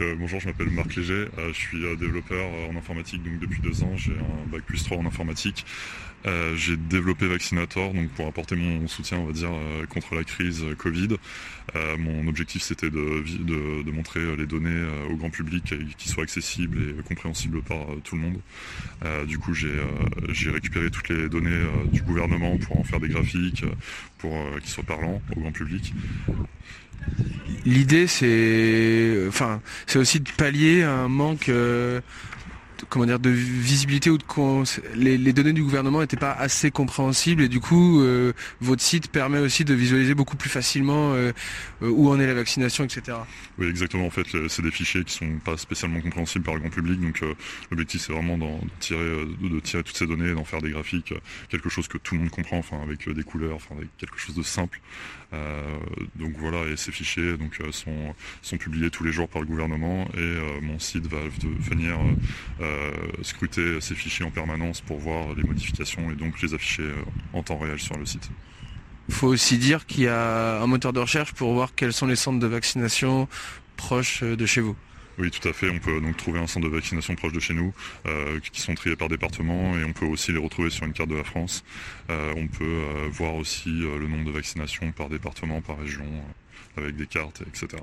Euh, bonjour, je m'appelle Marc Léger, euh, je suis euh, développeur en informatique donc depuis deux ans, j'ai un bac plus 3 en informatique. J'ai développé Vaccinator donc pour apporter mon soutien on va dire contre la crise Covid. Mon objectif c'était de, de, montrer les données au grand public qui soient accessibles et compréhensibles par tout le monde. Du coup j'ai récupéré toutes les données du gouvernement pour en faire des graphiques, pour qu'ils soient parlants au grand public. L'idée, c'est, aussi de pallier un manque, euh, comment dire, de visibilité ou de les, les données du gouvernement n'étaient pas assez compréhensibles et du coup, euh, votre site permet aussi de visualiser beaucoup plus facilement euh, euh, où en est la vaccination, etc. Oui, exactement. En fait, c'est des fichiers qui sont pas spécialement compréhensibles par le grand public. Donc, l'objectif, c'est vraiment tirer, de, tirer toutes ces données, d'en faire des graphiques, quelque chose que tout le monde comprend, enfin, avec des couleurs, enfin, avec quelque chose de simple. Donc voilà, et ces fichiers donc sont sont publiés tous les jours par le gouvernement et mon site va venir scruter ces fichiers en permanence pour voir les modifications et donc les afficher euh, en temps réel sur le site. faut aussi dire qu'il y a un moteur de recherche pour voir quels sont les centres de vaccination proches euh, de chez vous. Oui, tout à fait. On peut donc trouver un centre de vaccination proche de chez nous, euh, qui sont triés par département, et on peut aussi les retrouver sur une carte de la France. Euh, on peut euh, voir aussi le nombre de vaccinations par département, par région, avec des cartes, etc.